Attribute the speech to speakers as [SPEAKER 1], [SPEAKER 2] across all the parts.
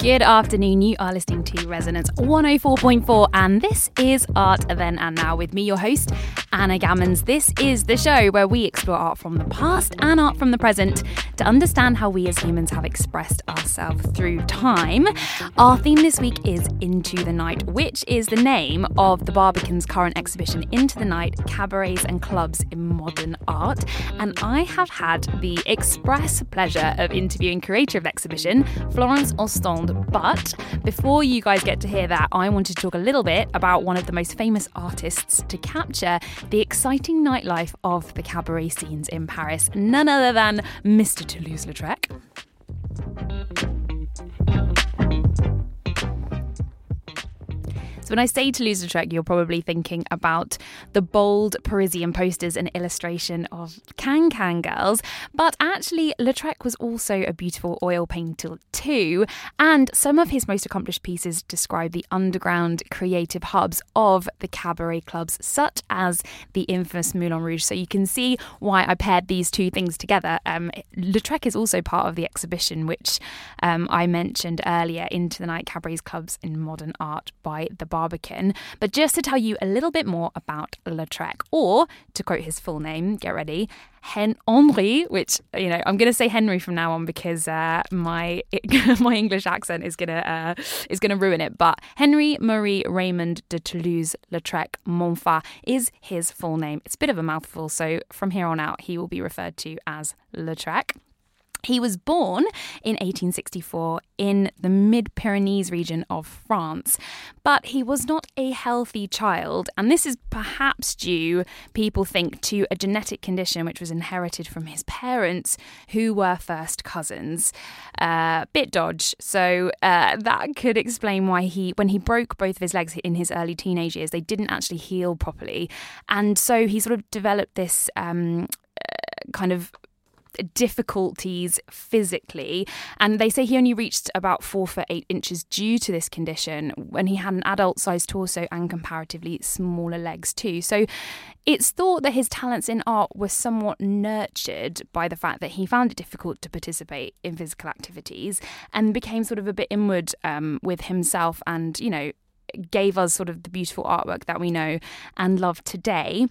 [SPEAKER 1] Good afternoon. You are listening to Resonance 104.4, and this is Art Then and Now with me, your host, Anna Gammons. This is the show where we explore art from the past and art from the present to understand how we as humans have expressed ourselves through time. Our theme this week is Into the Night, which is the name of the Barbican's current exhibition, Into the Night Cabarets and Clubs in Modern Art. And I have had the express pleasure of interviewing curator of exhibition, Florence But before you guys get to hear that, I wanted to talk a little bit about one of the most famous artists to capture the exciting nightlife of the cabaret scenes in Paris, none other than Mr. Toulouse Lautrec. When I say Toulouse-Lautrec, you're probably thinking about the bold Parisian posters and illustration of Can Can girls, but actually, Lautrec was also a beautiful oil painter too, and some of his most accomplished pieces describe the underground creative hubs of the cabaret clubs, such as the infamous Moulin Rouge. So you can see why I paired these two things together. Um, Lautrec is also part of the exhibition, which um, I mentioned earlier, Into the Night Cabarets Clubs in Modern Art by the Bar Barbican. But just to tell you a little bit more about Lautrec, or to quote his full name, get ready, Hen Henri, which you know I'm going to say Henry from now on because uh, my my English accent is gonna uh, is gonna ruin it. But Henry Marie Raymond de Toulouse Lautrec Montfort is his full name. It's a bit of a mouthful, so from here on out he will be referred to as Lautrec. He was born in 1864 in the Mid Pyrenees region of France, but he was not a healthy child, and this is perhaps due, people think, to a genetic condition which was inherited from his parents, who were first cousins. Uh, bit dodge, so uh, that could explain why he, when he broke both of his legs in his early teenage years, they didn't actually heal properly, and so he sort of developed this um, uh, kind of difficulties physically. And they say he only reached about four foot eight inches due to this condition when he had an adult sized torso and comparatively smaller legs, too. So it's thought that his talents in art were somewhat nurtured by the fact that he found it difficult to participate in physical activities and became sort of a bit inward um, with himself and, you know, gave us sort of the beautiful artwork that we know and love today.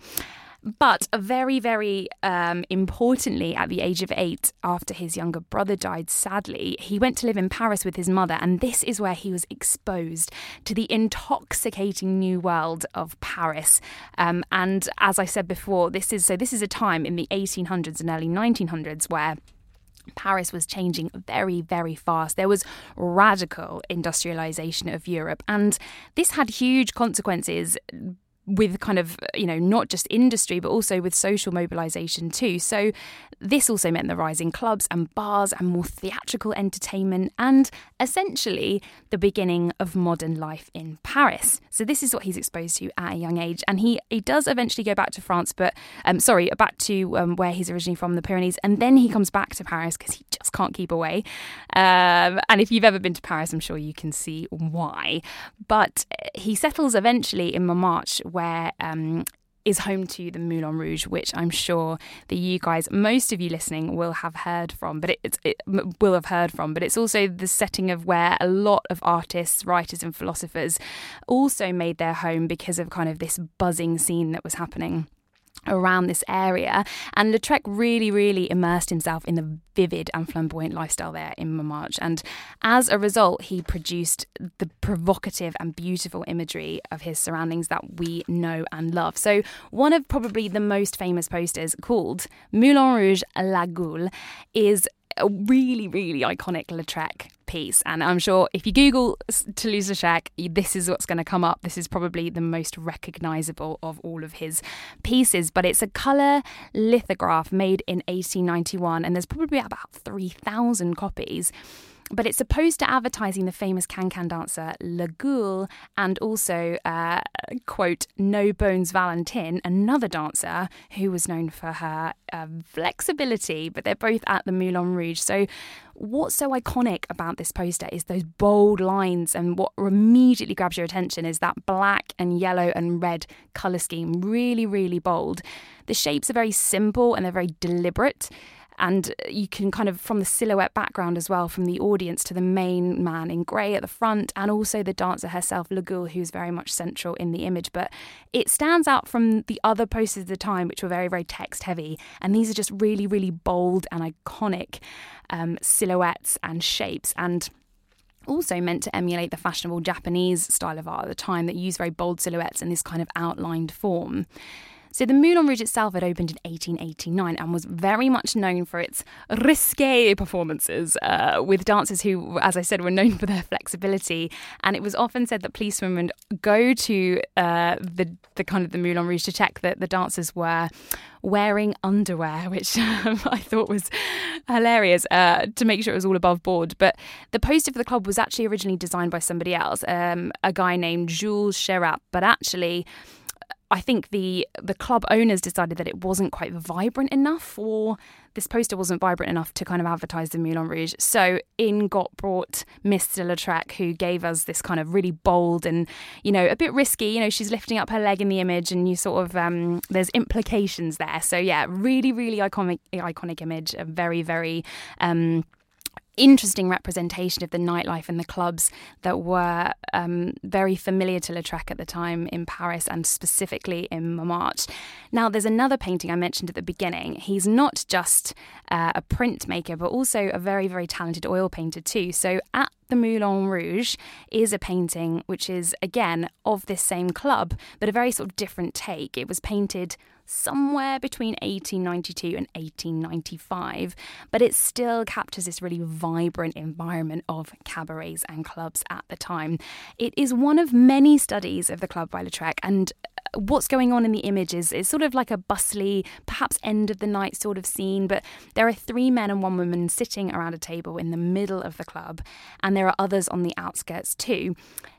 [SPEAKER 1] But very, very um, importantly, at the age of eight, after his younger brother died sadly, he went to live in Paris with his mother, and this is where he was exposed to the intoxicating new world of Paris. Um, and as I said before, this is so this is a time in the 1800s and early 1900s where Paris was changing very, very fast. There was radical industrialization of Europe, and this had huge consequences with kind of, you know, not just industry, but also with social mobilisation too. So this also meant the rise in clubs and bars and more theatrical entertainment and essentially the beginning of modern life in Paris. So this is what he's exposed to at a young age. And he, he does eventually go back to France, but, um, sorry, back to um, where he's originally from, the Pyrenees. And then he comes back to Paris because he just can't keep away. Um, and if you've ever been to Paris, I'm sure you can see why. But he settles eventually in Montmartre where um, is home to the Moulin Rouge, which I'm sure that you guys, most of you listening, will have heard from. But it, it, will have heard from. But it's also the setting of where a lot of artists, writers, and philosophers also made their home because of kind of this buzzing scene that was happening around this area. And Lautrec really, really immersed himself in the vivid and flamboyant lifestyle there in Montmartre. And as a result, he produced the provocative and beautiful imagery of his surroundings that we know and love. So, one of probably the most famous posters called Moulin Rouge La Goule is a really, really iconic Lautrec piece. And I'm sure if you Google Toulouse-Lautrec, this is what's going to come up. This is probably the most recognizable of all of his pieces. But it's a color lithograph made in 1891, and there's probably about 3,000 copies but it's opposed to advertising the famous can-can dancer La Goule and also, uh, quote, No Bones Valentine, another dancer who was known for her uh, flexibility, but they're both at the Moulin Rouge. So what's so iconic about this poster is those bold lines and what immediately grabs your attention is that black and yellow and red colour scheme, really, really bold. The shapes are very simple and they're very deliberate and you can kind of from the silhouette background as well, from the audience to the main man in grey at the front, and also the dancer herself, La Goule, who's very much central in the image. But it stands out from the other posters of the time, which were very, very text heavy, and these are just really, really bold and iconic um, silhouettes and shapes. And also meant to emulate the fashionable Japanese style of art at the time that used very bold silhouettes in this kind of outlined form. So the Moulin Rouge itself had opened in 1889 and was very much known for its risque performances uh, with dancers who, as I said, were known for their flexibility. And it was often said that policemen would go to uh, the the kind of the Moulin Rouge to check that the dancers were wearing underwear, which um, I thought was hilarious uh, to make sure it was all above board. But the poster for the club was actually originally designed by somebody else, um, a guy named Jules Chéret, but actually I think the the club owners decided that it wasn't quite vibrant enough, or this poster wasn't vibrant enough to kind of advertise the Moulin Rouge. So in got brought de Lautrec, who gave us this kind of really bold and you know a bit risky. You know, she's lifting up her leg in the image, and you sort of um, there's implications there. So yeah, really, really iconic, iconic image. A very, very. Um, interesting representation of the nightlife and the clubs that were um, very familiar to Lautrec at the time in Paris and specifically in Montmartre. Now, there's another painting I mentioned at the beginning. He's not just uh, a printmaker, but also a very, very talented oil painter too. So at the Moulin Rouge is a painting which is, again, of this same club, but a very sort of different take. It was painted somewhere between 1892 and 1895, but it still captures this really vibrant environment of cabarets and clubs at the time. It is one of many studies of the club by Lautrec, and what's going on in the images is sort of like a bustly, perhaps end of the night sort of scene, but there are three men and one woman sitting around a table in the middle of the club, and there are others on the outskirts too.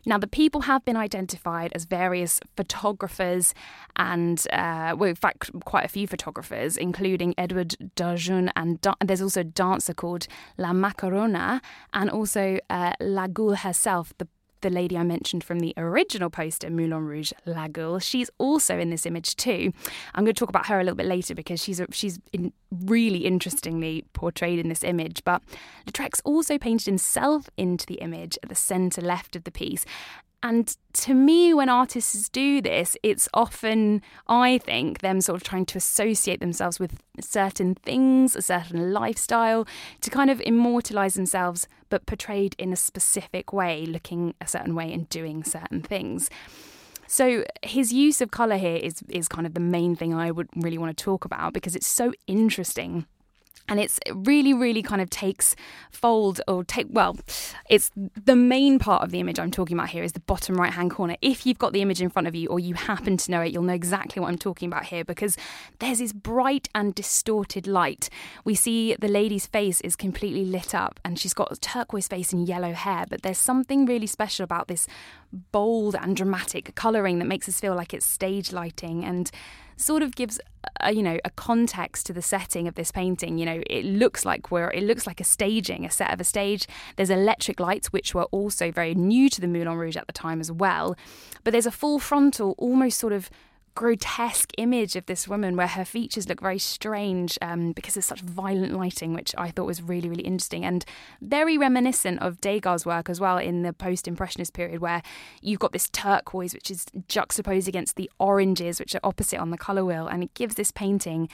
[SPEAKER 1] Now, the people have been identified as various photographers and, uh, well, in fact, quite a few photographers, including Edward Darjeune, and da- there's also a dancer called La Macarona, and also uh, La Goule herself, the the lady I mentioned from the original poster, Moulin Rouge, La Goule. She's also in this image too. I'm going to talk about her a little bit later because she's a, she's in really interestingly portrayed in this image. But Lautrec's also painted himself into the image at the centre left of the piece, and to me, when artists do this, it's often, I think, them sort of trying to associate themselves with certain things, a certain lifestyle, to kind of immortalize themselves, but portrayed in a specific way, looking a certain way and doing certain things. So his use of colour here is is kind of the main thing I would really want to talk about because it's so interesting and it's really really kind of takes fold or take well it's the main part of the image i'm talking about here is the bottom right hand corner. If you've got the image in front of you or you happen to know it you'll know exactly what i'm talking about here because there's this bright and distorted light. We see the lady's face is completely lit up and she's got a turquoise face and yellow hair but there's something really special about this bold and dramatic colouring that makes us feel like it's stage lighting. And sort of gives a, you know a context to the setting of this painting. You know it looks like we're it looks like a staging a set of a stage. There's electric lights which were also very new to the Moulin Rouge at the time as well. But there's a full frontal almost sort of grotesque image of this woman where her features look very strange um, because of such violent lighting, which I thought was really, really interesting and very reminiscent of Degas' work as well in the post Impressionist period, where you've got this turquoise which is juxtaposed against the oranges, which are opposite on the colour wheel, and it gives this painting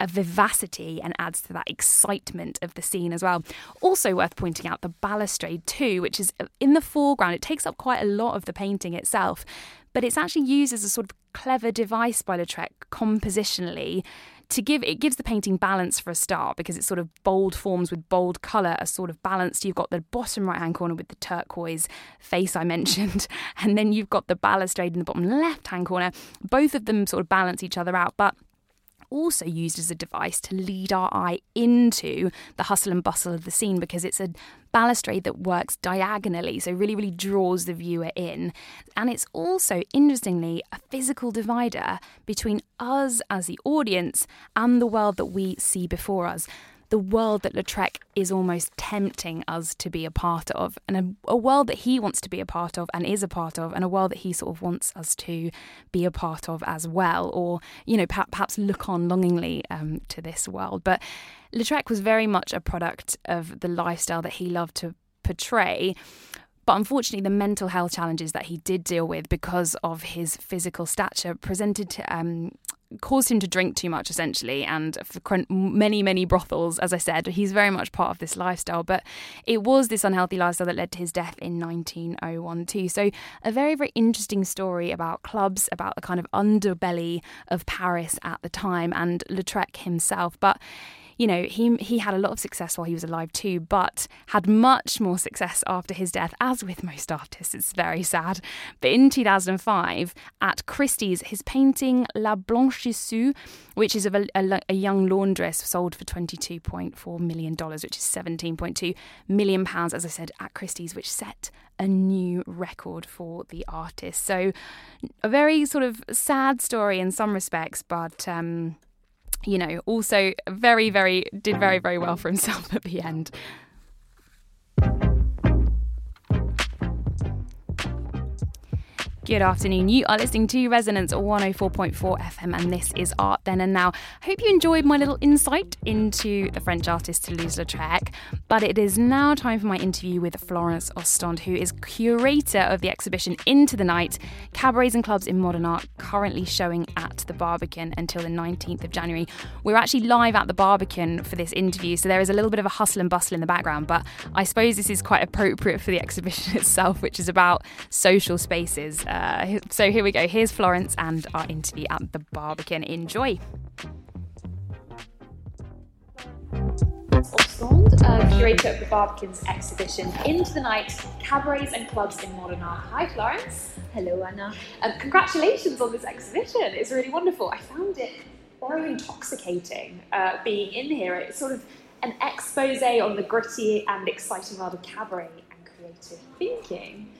[SPEAKER 1] a vivacity and adds to that excitement of the scene as well. Also worth pointing out the balustrade too, which is in the foreground. It takes up quite a lot of the painting itself, but it's actually used as a sort of clever device by Lautrec compositionally to give it gives the painting balance for a start because it's sort of bold forms with bold color are sort of balanced. You've got the bottom right hand corner with the turquoise face i mentioned and then you've got the balustrade in the bottom left hand corner. Both of them sort of balance each other out but also used as a device to lead our eye into the hustle and bustle of the scene because it's a balustrade that works diagonally, so really, really draws the viewer in. And it's also, interestingly, a physical divider between us as the audience and the world that we see before us the world that Lautrec is almost tempting us to be a part of, and a, a, world that he wants to be a part of and is a part of, and a world that he sort of wants us to be a part of as well, or, you know, perhaps look on longingly um, to this world. But Lautrec was very much a product of the lifestyle that he loved to portray. But unfortunately, the mental health challenges that he did deal with because of his physical stature presented to, um, caused him to drink too much essentially and for many many brothels as i said he's very much part of this lifestyle. But it was this unhealthy lifestyle that led to his death in 1901 too. So a very very interesting story about clubs about the kind of underbelly of paris at the time and lautrec himself. But you know, he he had a lot of success while he was alive too, but had much more success after his death, as with most artists. It's very sad. But in 2005, at Christie's, his painting La Blanchisseuse, which is of a, a, a young laundress, sold for $22.4 million, which is 17.2 million pounds, as I said, at Christie's, which set a new record for the artist. So, a very sort of sad story in some respects, but um, you know, also very, very, did very, very well for himself at the end. Good afternoon. You are listening to Resonance 104.4 FM, and this is Art Then and Now. I Hope you enjoyed my little insight into the French artist Toulouse-Lautrec. But it is now time for my interview with Florence Ostende, who is curator of the exhibition Into the Night Cabarets and Clubs in Modern Art, currently showing at the Barbican until the 19th of January. We're actually live at the Barbican for this interview, so there is a little bit of a hustle and bustle in the background, but I suppose this is quite appropriate for the exhibition itself, which is about social spaces. Uh, so here we go. Here's Florence and our interview at the Barbican. Enjoy. Ostende, uh, curator of the Barbican's exhibition Into the Night Cabarets and Clubs in Modern Art. Hi, Florence.
[SPEAKER 2] Hello, Anna.
[SPEAKER 1] Um, congratulations on this exhibition. It's really wonderful. I found it very intoxicating uh, being in here. It's sort of an expose on the gritty and exciting world of cabaret and creative thinking.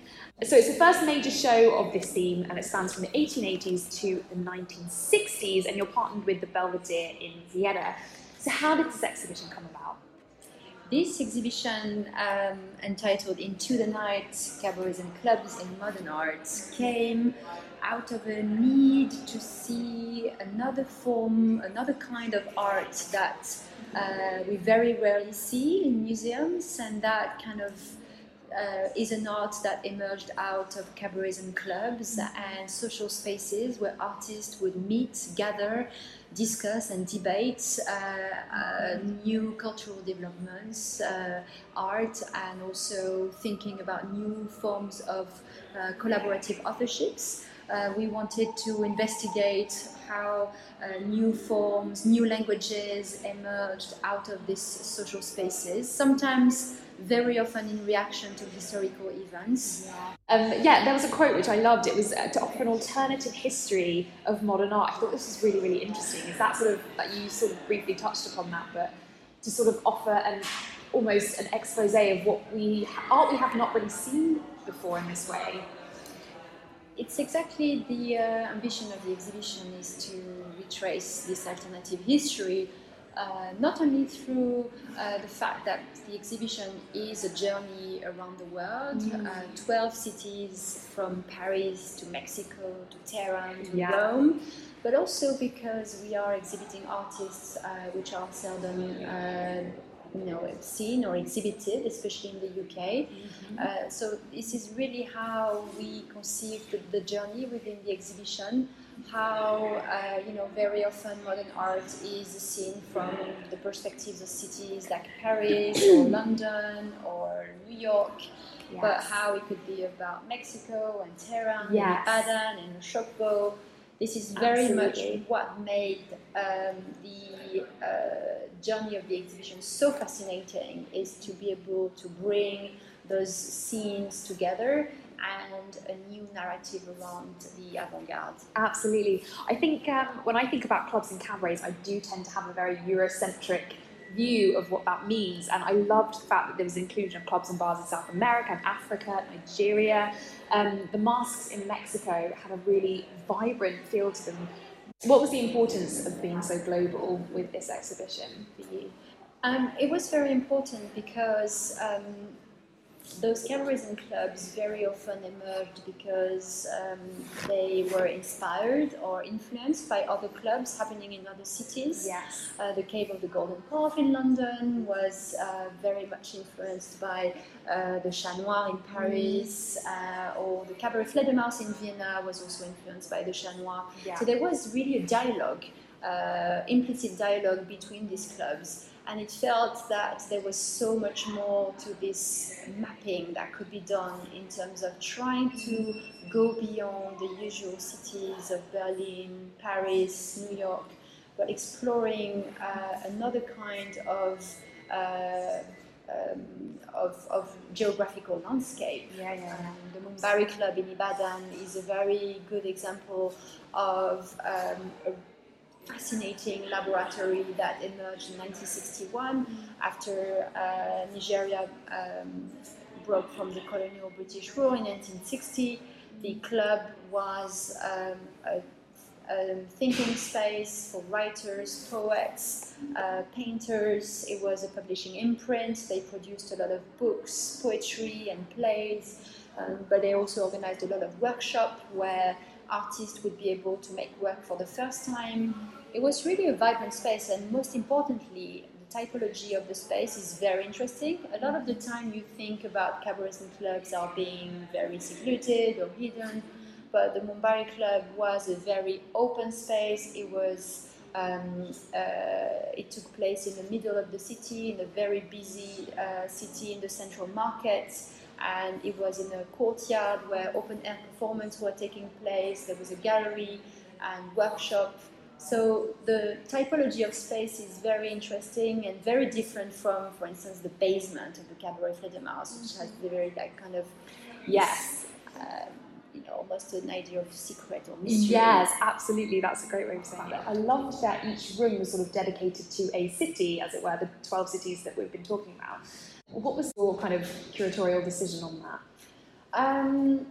[SPEAKER 1] So it's the first major show of this theme, and it spans from the 1880s to the 1960s, and you're partnered with the Belvedere in Vienna. So how did this exhibition come about?
[SPEAKER 2] This exhibition, um, entitled Into the Night Cabarets and Clubs in Modern Art, came out of a need to see another form, another kind of art that uh, we very rarely see in museums, and that kind of uh, is an art that emerged out of cabarets and clubs and social spaces where artists would meet, gather, discuss, and debate uh, uh, new cultural developments, uh, art, and also thinking about new forms of uh, collaborative authorships. Uh, we wanted to investigate how uh, new forms, new languages emerged out of these social spaces. Sometimes very often in reaction to historical events.
[SPEAKER 1] Yeah. Um, yeah, there was a quote which I loved. It was uh, to offer an alternative history of modern art. I thought this was really, really interesting. Is that sort of that you sort of briefly touched upon that, but to sort of offer an almost an expose of what we art we have not really seen before in this way.
[SPEAKER 2] It's exactly the uh, ambition of the exhibition is to retrace this alternative history not only through uh, the fact that the exhibition is a journey around the world, mm. uh, 12 cities from Paris to Mexico to Tehran to yeah. Rome, but also because we are exhibiting artists uh, which are seldom uh, you know, seen or exhibited, especially in the UK. Mm-hmm. Uh, so this is really how we conceive the, the journey within the exhibition how uh, you know very often modern art is seen from the perspectives of cities like Paris or London or New York, yes. but how it could be about Mexico and Tehran yes. and Aden and Oshogbo. This is very Absolutely. much what made um, the uh, journey of the exhibition so fascinating is to be able to bring those scenes together and a new narrative around the avant-garde.
[SPEAKER 1] Absolutely. I think um, when I think about clubs and cabarets, I do tend to have a very Eurocentric view of what that means. And I loved the fact that there was inclusion of clubs and bars in South America and Africa, Nigeria. Um, the masks in Mexico had a really vibrant feel to them. What was the importance of being so global with this exhibition for you?
[SPEAKER 2] Um, it was very important because um, those cabarets and clubs very often emerged because um, they were inspired or influenced by other clubs happening in other cities.
[SPEAKER 1] Yes.
[SPEAKER 2] Uh, the Cave of the Golden Calf in London was uh, very much influenced by uh, the Chat Noir in Paris, mm. or the Cabaret Fledermaus in Vienna was also influenced by the Chat Noir. Yeah. So there was really a dialogue, uh, implicit dialogue between these clubs and it felt that there was so much more to this mapping that could be done in terms of trying to go beyond the usual cities of Berlin, Paris, New York, but exploring uh, another kind of, uh, um, of, of, geographical landscape.
[SPEAKER 1] Yeah, yeah. Um,
[SPEAKER 2] the Mbari Club in Ibadan is a very good example of um, a fascinating laboratory that emerged in 1961 after uh, Nigeria um, broke from the colonial British rule in 1960. The club was um, a, a, thinking space for writers, poets, uh, painters. It was a publishing imprint. They produced a lot of books, poetry, and plays. Um, but they also organized a lot of workshops where artists would be able to make work for the first time. It was really a vibrant space, and most importantly, the typology of the space is very interesting. A lot of the time, you think about cabarets and clubs are being very secluded or hidden, but the Mbari Club was a very open space. It was um, uh, it took place in the middle of the city, in a very busy uh, city in the central market and it was in a courtyard where open air performances were taking place. There was a gallery and workshop. So the typology of space is very interesting and very different from, for instance, the basement of the Cabaret Fledermaus, which has the very like kind of
[SPEAKER 1] yes.
[SPEAKER 2] Um, you know, almost an idea of secret or mystery.
[SPEAKER 1] Yes, absolutely. That's a great way of saying it. I loved that each room was sort of dedicated to a city, as it were, the 12 cities that we've been talking about. What was your kind of curatorial decision on that?
[SPEAKER 2] Um,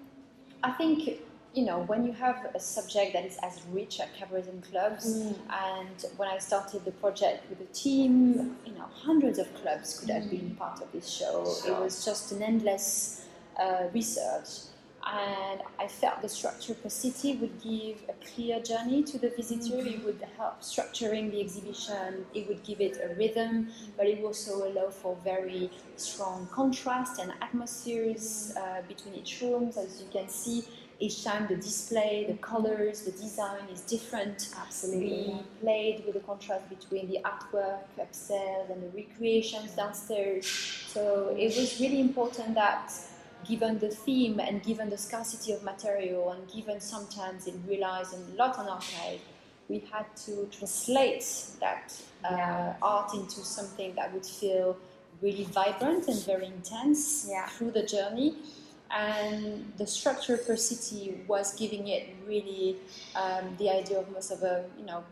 [SPEAKER 2] I think you know when you have a subject that is as rich as cabarets and clubs, mm. and when I started the project with the team, you know hundreds of clubs could have mm. been part of this show. It was just an endless uh, research and I felt the structure per city would give a clear journey to the visitor. Mm-hmm. It would help structuring the exhibition. It would give it a rhythm, but it would also allow for very strong contrast and atmospheres uh, between each rooms. As you can see, each time the display, the colors, the design is different.
[SPEAKER 1] Absolutely.
[SPEAKER 2] We played with the contrast between the artwork upstairs and the recreations downstairs. So it was really important that given the theme and given the scarcity of material and given sometimes it relies a lot on archive, we had to translate that uh, yeah. art into something that would feel really vibrant and very intense
[SPEAKER 1] yeah.
[SPEAKER 2] through the journey. And the structure per city was giving it really um, the idea of most of a, you know,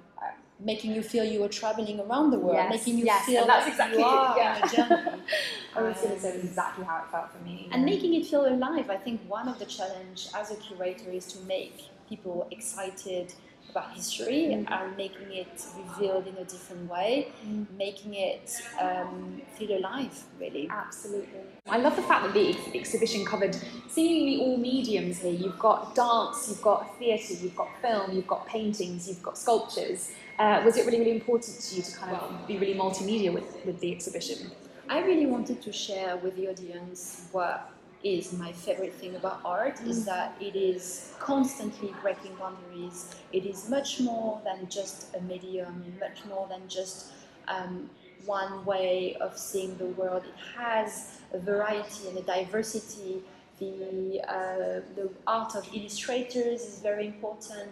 [SPEAKER 2] making you feel you were traveling around the world,
[SPEAKER 1] yes,
[SPEAKER 2] making you
[SPEAKER 1] yes,
[SPEAKER 2] feel
[SPEAKER 1] that's exactly
[SPEAKER 2] you are
[SPEAKER 1] yeah.
[SPEAKER 2] on a journey.
[SPEAKER 1] I was going to say exactly how it felt for me.
[SPEAKER 2] And making it feel alive. I think one of the challenge as a curator is to make people excited about history mm-hmm. and making it revealed in a different way, mm-hmm. making it um, feel alive, really.
[SPEAKER 1] Absolutely. I love the fact that the ex- exhibition covered seemingly all mediums here. You've got dance, you've got theatre, you've got film, you've got paintings, you've got sculptures. Uh, was it really, really important to you to kind of be really multimedia with, with the exhibition?
[SPEAKER 2] I really wanted to share with the audience what is my favorite thing about art mm. is that it is constantly breaking boundaries. It is much more than just a medium, much more than just um, one way of seeing the world. It has a variety and a diversity. The, uh, the art of illustrators is very important.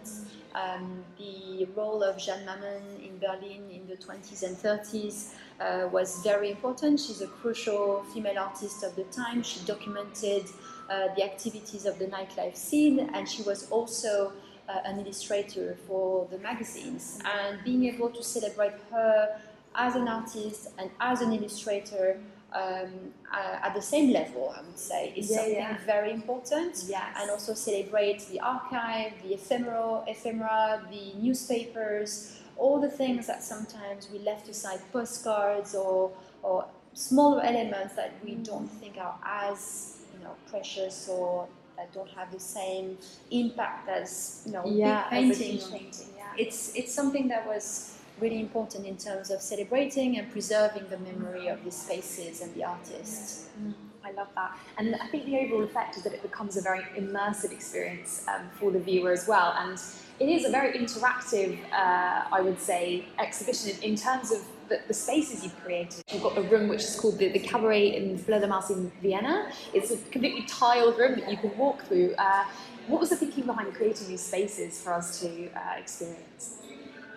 [SPEAKER 2] Um, the role of Jeanne Mammen in Berlin in the 20s and 30s uh, was very important. She's a crucial female artist of the time. She documented uh, the activities of the nightlife scene, and she was also uh, an illustrator for the magazines. And being able to celebrate her as an artist and as an illustrator um, uh, at the same level, I would say, is
[SPEAKER 1] yeah,
[SPEAKER 2] something
[SPEAKER 1] yeah.
[SPEAKER 2] very important.
[SPEAKER 1] Yes.
[SPEAKER 2] And also celebrate the archive, the ephemeral, ephemera, the newspapers, all the things that sometimes we left aside, postcards or, or smaller elements that we don't think are as you know precious or that don't have the same impact as you know
[SPEAKER 3] yeah,
[SPEAKER 2] big painting.
[SPEAKER 3] painting. Yeah.
[SPEAKER 2] It's it's something that was really important in terms of celebrating and preserving the memory of these spaces and the artists.
[SPEAKER 3] Mm, I love that. And I think the overall effect is that it becomes a very immersive experience um, for the viewer as well. And it is a very interactive, uh, I would say, exhibition in, terms of the, the, spaces you've created. You've got a room which is called the, the Cabaret in Fledermaus in Vienna. It's a completely tiled room that you can walk through. Uh, what was the thinking behind creating these spaces for us to uh, experience?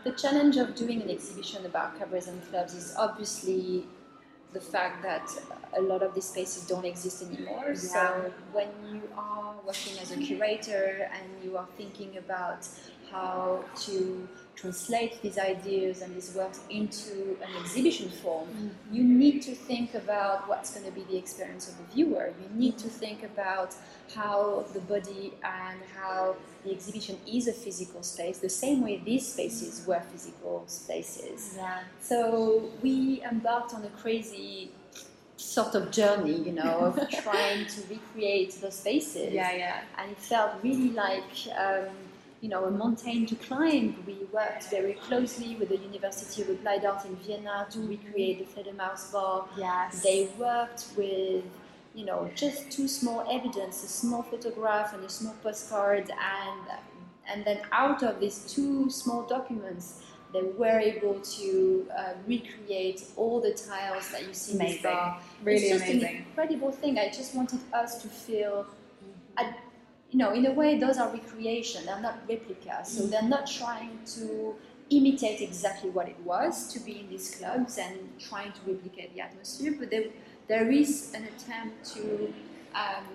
[SPEAKER 2] The challenge of doing an exhibition about cabarets and clubs is obviously the fact that a lot of these spaces don't exist anymore. Yeah. So when you are working as a curator and you are thinking about how to translate these ideas and these works into an exhibition form, mm-hmm. you need to think about what's going to be the experience of the viewer. You need to think about how the body and how the exhibition is a physical space, the same way these spaces were physical spaces.
[SPEAKER 3] Yeah.
[SPEAKER 2] So we embarked on a crazy sort of journey, you know, of trying to recreate those spaces.
[SPEAKER 3] Yeah, yeah.
[SPEAKER 2] And it felt really like, um, you know, a mountain to climb. We worked very closely with the University of Applied Art in Vienna to recreate the Fledermaus bar.
[SPEAKER 3] Yes.
[SPEAKER 2] They worked with you know, just two small evidence, a small photograph and a small postcard, and and then out of these two small documents, they were able to uh, recreate all the tiles that you see
[SPEAKER 3] amazing.
[SPEAKER 2] in the bar.
[SPEAKER 3] Really
[SPEAKER 2] it's just
[SPEAKER 3] amazing.
[SPEAKER 2] an incredible thing. I just wanted us to feel, at, you know, in a way, those are recreation. They're not replicas, so they're not trying to imitate exactly what it was to be in these clubs and trying to replicate the atmosphere, but there is an attempt to um,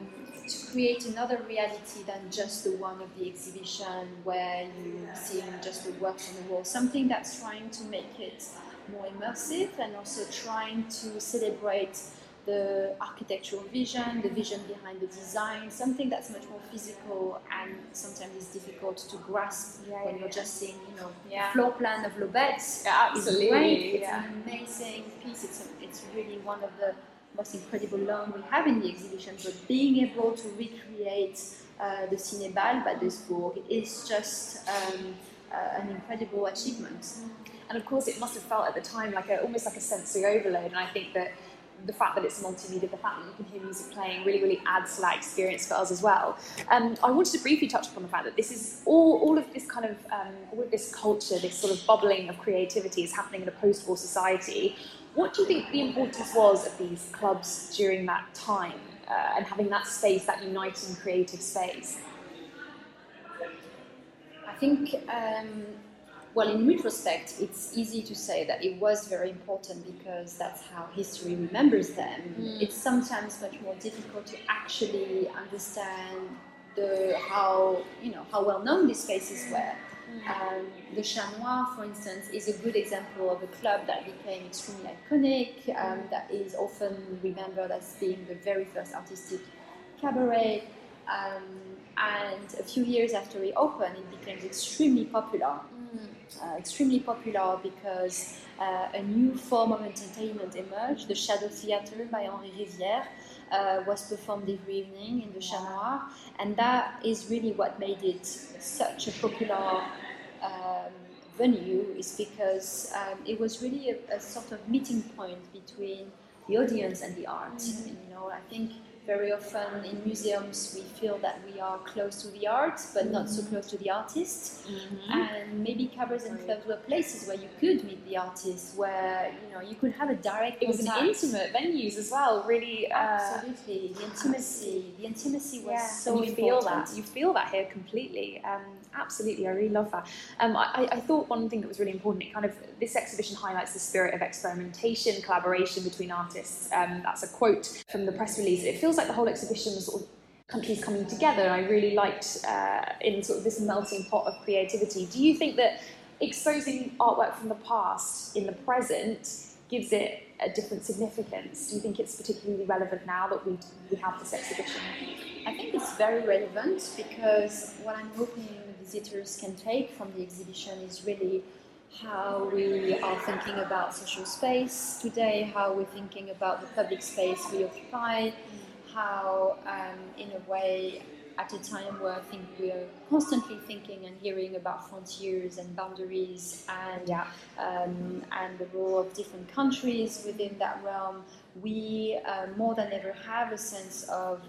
[SPEAKER 2] to create another reality than just the one of the exhibition where you see just the works on the wall. Something that's trying to make it more immersive and also trying to celebrate the architectural vision, the vision behind the design, something that's much more physical and sometimes is difficult to grasp
[SPEAKER 3] yeah,
[SPEAKER 2] when
[SPEAKER 3] yeah,
[SPEAKER 2] you're just seeing, you know,
[SPEAKER 3] Yeah.
[SPEAKER 2] floor plan of Lobet's.
[SPEAKER 3] Yeah,
[SPEAKER 2] It's
[SPEAKER 3] absolutely,
[SPEAKER 2] great. It's
[SPEAKER 3] yeah.
[SPEAKER 2] an amazing piece. It's, a, it's really one of the most incredible loan we have in the exhibition. But being able to recreate uh, the Cinebal by this book is just um, uh, an incredible achievement.
[SPEAKER 3] And of course, it must have felt at the time like a, almost like a sensory overload. And I think that the fact that it's multimedia, the fact that you can hear music playing, really, really adds to that experience for us as well. Um, I wanted to briefly touch upon the fact that this is all, all of this kind of, um, all of this culture, this sort of bubbling of creativity is happening in a post-war society. What do you think the importance was of these clubs during that time uh, and having that space, that uniting creative space?
[SPEAKER 2] I think, um, well, in retrospect, it's easy to say that it was very important because that's how history remembers them.
[SPEAKER 3] Mm.
[SPEAKER 2] It's sometimes much more difficult to actually understand the how you know how well known these spaces were. Um, the Chat Noir, for instance, is a good example of a club that became extremely iconic, um, that is often remembered as being the very first artistic cabaret. Um, and a few years after it opened, it became extremely popular. Uh, extremely popular because uh, a new form of entertainment emerged. The Shadow Theatre by Henri Rivière uh, was performed every evening in the Chat Noir, and that is really what made it such a popular um, venue. Is because um, it was really a, a, sort of meeting point between the audience and the art.
[SPEAKER 3] Mm-hmm.
[SPEAKER 2] And, you know, I think very often in museums we feel that we are close to the art, but not so close to the artist.
[SPEAKER 3] Mm-hmm.
[SPEAKER 2] And maybe cabarets and clubs were places where you could meet the artist, where you know you could have a direct.
[SPEAKER 3] It was an intimate venues as well, really. Uh,
[SPEAKER 2] Absolutely, the intimacy. The intimacy was
[SPEAKER 3] yeah,
[SPEAKER 2] so
[SPEAKER 3] you feel
[SPEAKER 2] important.
[SPEAKER 3] that. You feel that here completely. Um, absolutely, I really love that. Um, I, I thought one thing that was really important. It kind of this exhibition highlights the spirit of experimentation, collaboration between artists. Um, that's a quote from the press release. It feels like the whole exhibition was sort of countries coming together. And I really liked uh, in sort of this melting pot of creativity. Do you think that exposing artwork from the past in the present gives it a different significance? Do you think it's particularly relevant now that we, we have this exhibition?
[SPEAKER 2] I think it's very relevant because what I'm hoping visitors can take from the exhibition is really how we are thinking about social space today, how we're thinking about the public space we occupy, how, um, in a way, at a time where I think we're constantly thinking and hearing about frontiers and boundaries and
[SPEAKER 3] Yeah.
[SPEAKER 2] um, and the role of different countries within that realm, we uh, more than ever have a sense of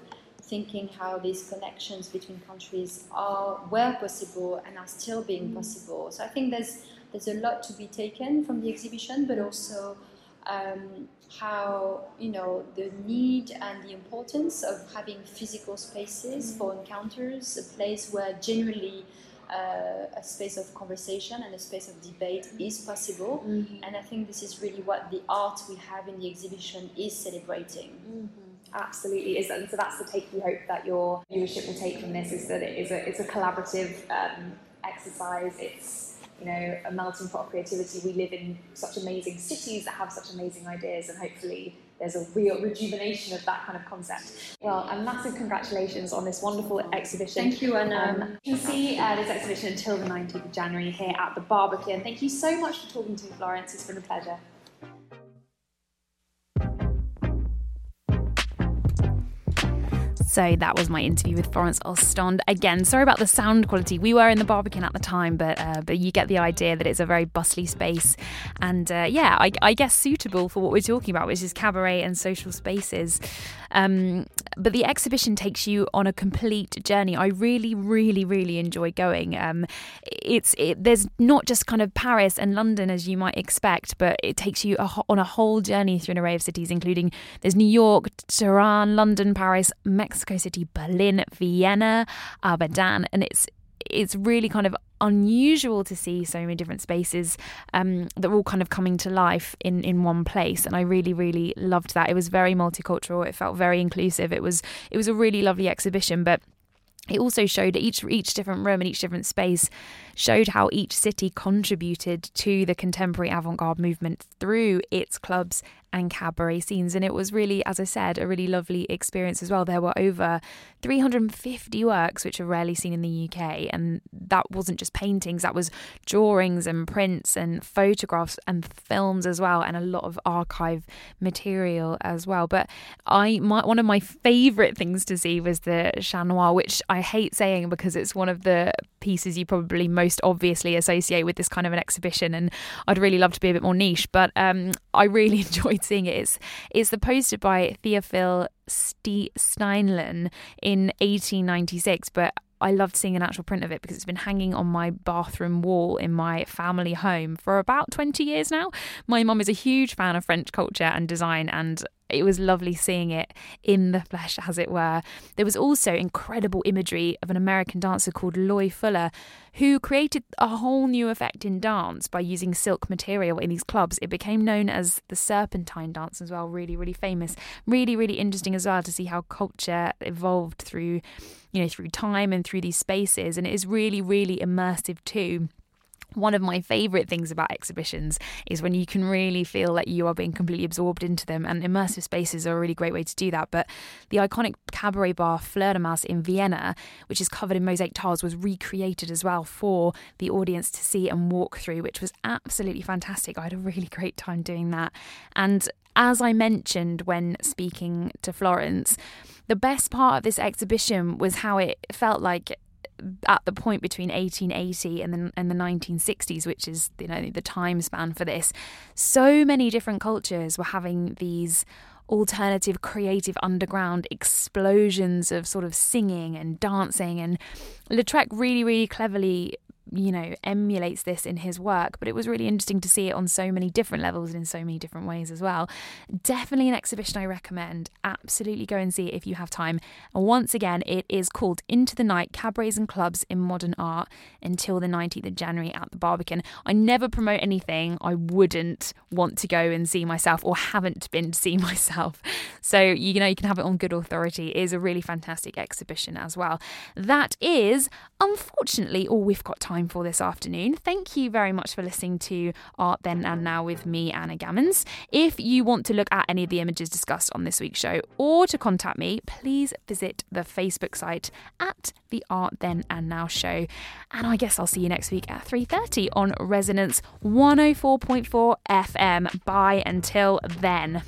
[SPEAKER 2] thinking how these connections between countries are were possible and are still being possible. So I think there's there's a lot to be taken from the exhibition, but also um, how you know the need and the importance of having physical spaces for encounters, a place where generally uh, a space of conversation and a space of debate is possible. And I think this is really what the art we have in the exhibition is celebrating.
[SPEAKER 3] Absolutely is, and so that's the take we hope that your viewership will take from this is that it is a it's a collaborative um, exercise. It's you know a melting pot of creativity. We live in such amazing cities that have such amazing ideas, and hopefully there's a real rejuvenation of that kind of concept. Well, a massive congratulations on this wonderful exhibition.
[SPEAKER 2] Thank you, and um,
[SPEAKER 3] Um, you can see uh, this exhibition until the 19th of January here at the Barbican. Thank you so much for talking to me, Florence. It's been a pleasure.
[SPEAKER 1] So that was my interview with Florence Ostende. Again, sorry about the sound quality. We were in the Barbican at the time, but uh, but you get the idea that it's a very bustly space, and uh, yeah, I, I guess suitable for what we're talking about, which is cabaret and social spaces. Um, but the exhibition takes you on a complete journey. I really, really, really enjoy going. Um, it's it, there's not just kind of Paris and London as you might expect, but it takes you a, on a whole journey through an array of cities, including there's New York, Tehran, London, Paris, Mexico City, Berlin, Vienna, Abadan, and it's it's really kind of unusual to see so many different spaces um, that are all kind of coming to life in, in one place and I really really loved that. It was very multicultural it felt very inclusive it was it was a really lovely exhibition but it also showed each each different room and each different space showed how each city contributed to the contemporary avant-garde movement through its clubs and cabaret scenes. And it was really as i said a really lovely experience as well. There were over 350 works which are rarely seen in the uk and that wasn't just paintings that was drawings and prints and photographs and films as well and a lot of archive material as well. But i my, one of my favorite things to see was the chat noir which i hate saying because it's one of the pieces you probably most obviously associate with this kind of an exhibition and i'd really love to be a bit more niche but um, i really enjoyed seeing it it's, it's the poster by Théophile Ste- steinlen in 1896 but I loved seeing an actual print of it because it's been hanging on my bathroom wall in my family home for about 20 years now. My mum is a huge fan of French culture and design, and it was lovely seeing it in the flesh, as it were. There was also incredible imagery of an American dancer called Loie Fuller, who created a whole new effect in dance by using silk material in these clubs. It became known as the serpentine dance as well, really, really famous. Really, really interesting as well to see how culture evolved through, you know, through time and through these spaces. And it is really, really immersive too one of my favorite things about exhibitions is when you can really feel that you are being completely absorbed into them and immersive spaces are a really great way to do that. But the iconic cabaret bar Fledermaus in Vienna which is covered in mosaic tiles was recreated as well for the audience to see and walk through which was absolutely fantastic. I had a really great time doing that. And as I mentioned when speaking to Florence the best part of this exhibition was how it felt like at the point between 1880 and the, and the 1960s, which is you know the time span for this, so many different cultures were having these alternative creative underground explosions of sort of singing and dancing and Lautrec really really cleverly you know emulates this in his work but it was really interesting to see it on so many different levels and in so many different ways as well. Definitely an exhibition i recommend. Absolutely go and see it if you have time. And once again it is called into the night cabarets and clubs in modern art until the 19th of january at the barbican. I never promote anything i wouldn't want to go and see myself or haven't been to see myself. So you know you can have it on good authority. It is a really fantastic exhibition as well. That is unfortunately all we've got time time for this afternoon. Thank you very much for listening to Art Then and Now with me, Anna Gammons. If you want to look at any of the images discussed on this week's show or to contact me, please visit the Facebook site at the Art Then and Now show. And I guess I'll see you next week at 3:30 on Resonance 104.4 FM. Bye until then.